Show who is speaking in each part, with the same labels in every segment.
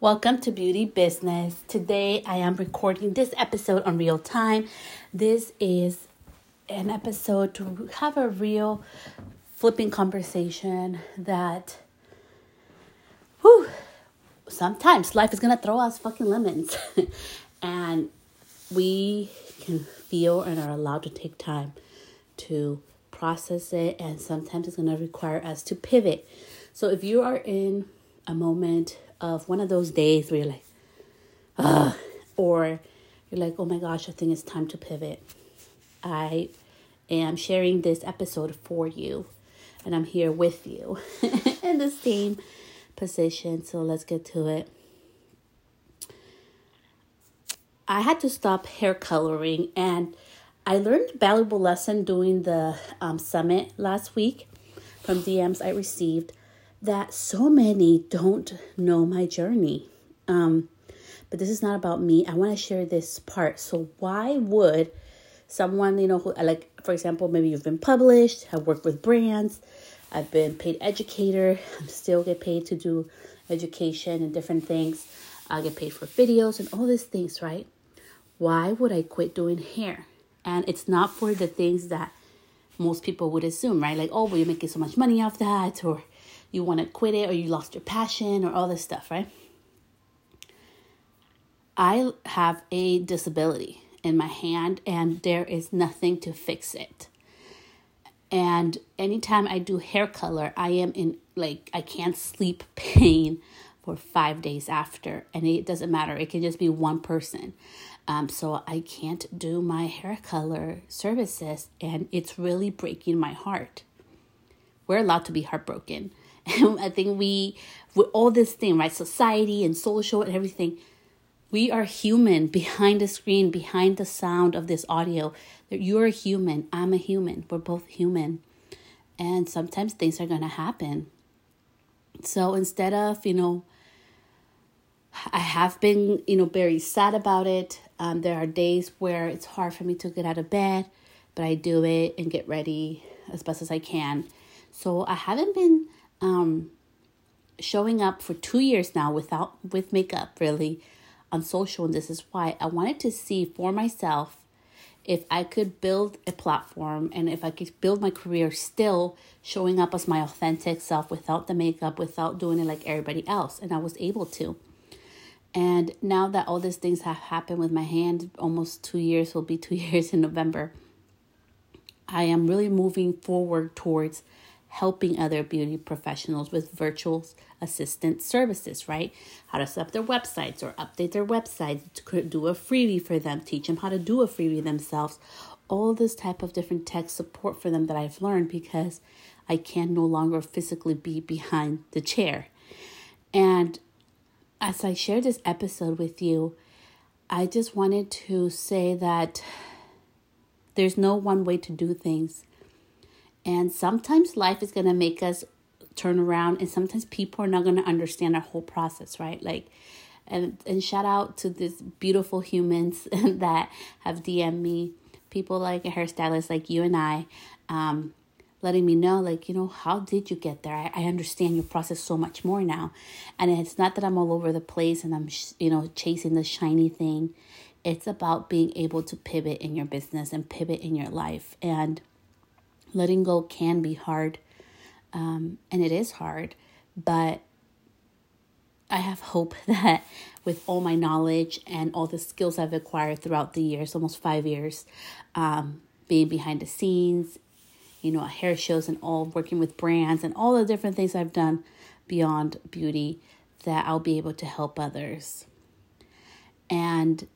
Speaker 1: Welcome to Beauty Business. Today I am recording this episode on real time. This is an episode to have a real flipping conversation that whew, sometimes life is gonna throw us fucking lemons and we can feel and are allowed to take time to process it and sometimes it's gonna require us to pivot. So if you are in a moment of one of those days where you're like, Ugh, or you're like, oh my gosh, I think it's time to pivot. I am sharing this episode for you, and I'm here with you in the same position. So let's get to it. I had to stop hair coloring, and I learned a valuable lesson doing the um, summit last week from DMs I received that so many don't know my journey. Um, but this is not about me. I want to share this part. So, why would someone, you know, who, like, for example, maybe you've been published, have worked with brands, I've been paid educator, I'm still get paid to do education and different things. I get paid for videos and all these things, right? Why would I quit doing hair? And it's not for the things that most people would assume, right? Like, oh, well, you're making so much money off that, or you want to quit it or you lost your passion or all this stuff, right? I have a disability in my hand and there is nothing to fix it. And anytime I do hair color, I am in like I can't sleep pain for five days after. And it doesn't matter, it can just be one person. Um, so I can't do my hair color services, and it's really breaking my heart. We're allowed to be heartbroken. I think we, with all this thing, right, society and social and everything, we are human behind the screen, behind the sound of this audio. You're a human, I'm a human, we're both human, and sometimes things are gonna happen. So instead of you know, I have been you know very sad about it. Um, there are days where it's hard for me to get out of bed, but I do it and get ready as best as I can. So I haven't been um, showing up for two years now without with makeup really on social. And this is why i wanted to see for myself if i could build a platform and if i could build my career still showing up as my authentic self without the makeup without doing it like everybody else. And i was able to. And now that all these things have happened with my hand almost two years will be two years in november i am really moving forward towards helping other beauty professionals with virtual assistant services, right? How to set up their websites or update their websites, do a freebie for them, teach them how to do a freebie themselves. All this type of different tech support for them that I've learned because I can no longer physically be behind the chair. And as I share this episode with you, I just wanted to say that there's no one way to do things. And sometimes life is going to make us turn around, and sometimes people are not going to understand our whole process, right? Like, and, and shout out to these beautiful humans that have DM'd me, people like a hairstylist like you and I, um, letting me know, like, you know, how did you get there? I, I understand your process so much more now. And it's not that I'm all over the place and I'm, you know, chasing the shiny thing. It's about being able to pivot in your business and pivot in your life. And letting go can be hard, um, and it is hard, but I have hope that with all my knowledge and all the skills I've acquired throughout the years, almost five years, um, being behind the scenes, you know, hair shows and all, working with brands and all the different things I've done beyond beauty, that I'll be able to help others. And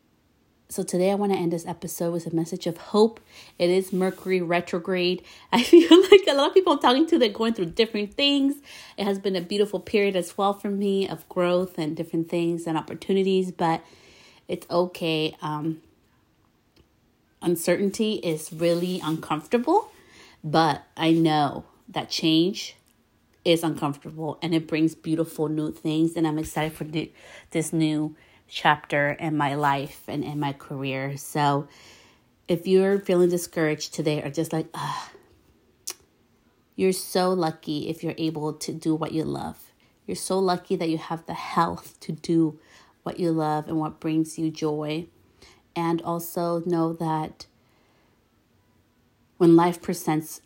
Speaker 1: so today I want to end this episode with a message of hope. It is Mercury retrograde. I feel like a lot of people I'm talking to they're going through different things. It has been a beautiful period as well for me of growth and different things and opportunities, but it's okay. Um, uncertainty is really uncomfortable, but I know that change is uncomfortable and it brings beautiful new things and I'm excited for this new chapter in my life and in my career. So if you're feeling discouraged today or just like, you're so lucky if you're able to do what you love. You're so lucky that you have the health to do what you love and what brings you joy. And also know that when life presents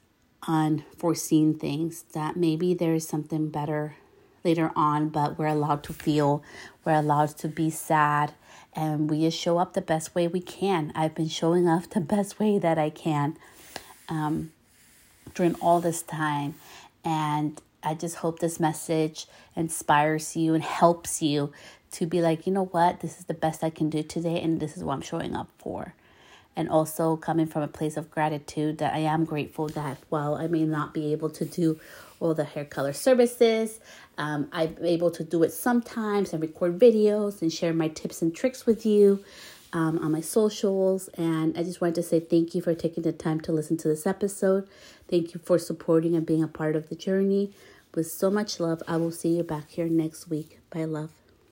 Speaker 1: unforeseen things, that maybe there is something better later on, but we're allowed to feel, we're allowed to be sad, and we just show up the best way we can. I've been showing up the best way that I can um, during all this time, and I just hope this message inspires you and helps you to be like, you know what, this is the best I can do today, and this is what I'm showing up for. And also coming from a place of gratitude that I am grateful that while I may not be able to do all the hair color services, um, I'm able to do it sometimes and record videos and share my tips and tricks with you um, on my socials. And I just wanted to say thank you for taking the time to listen to this episode. Thank you for supporting and being a part of the journey. With so much love, I will see you back here next week. Bye, love.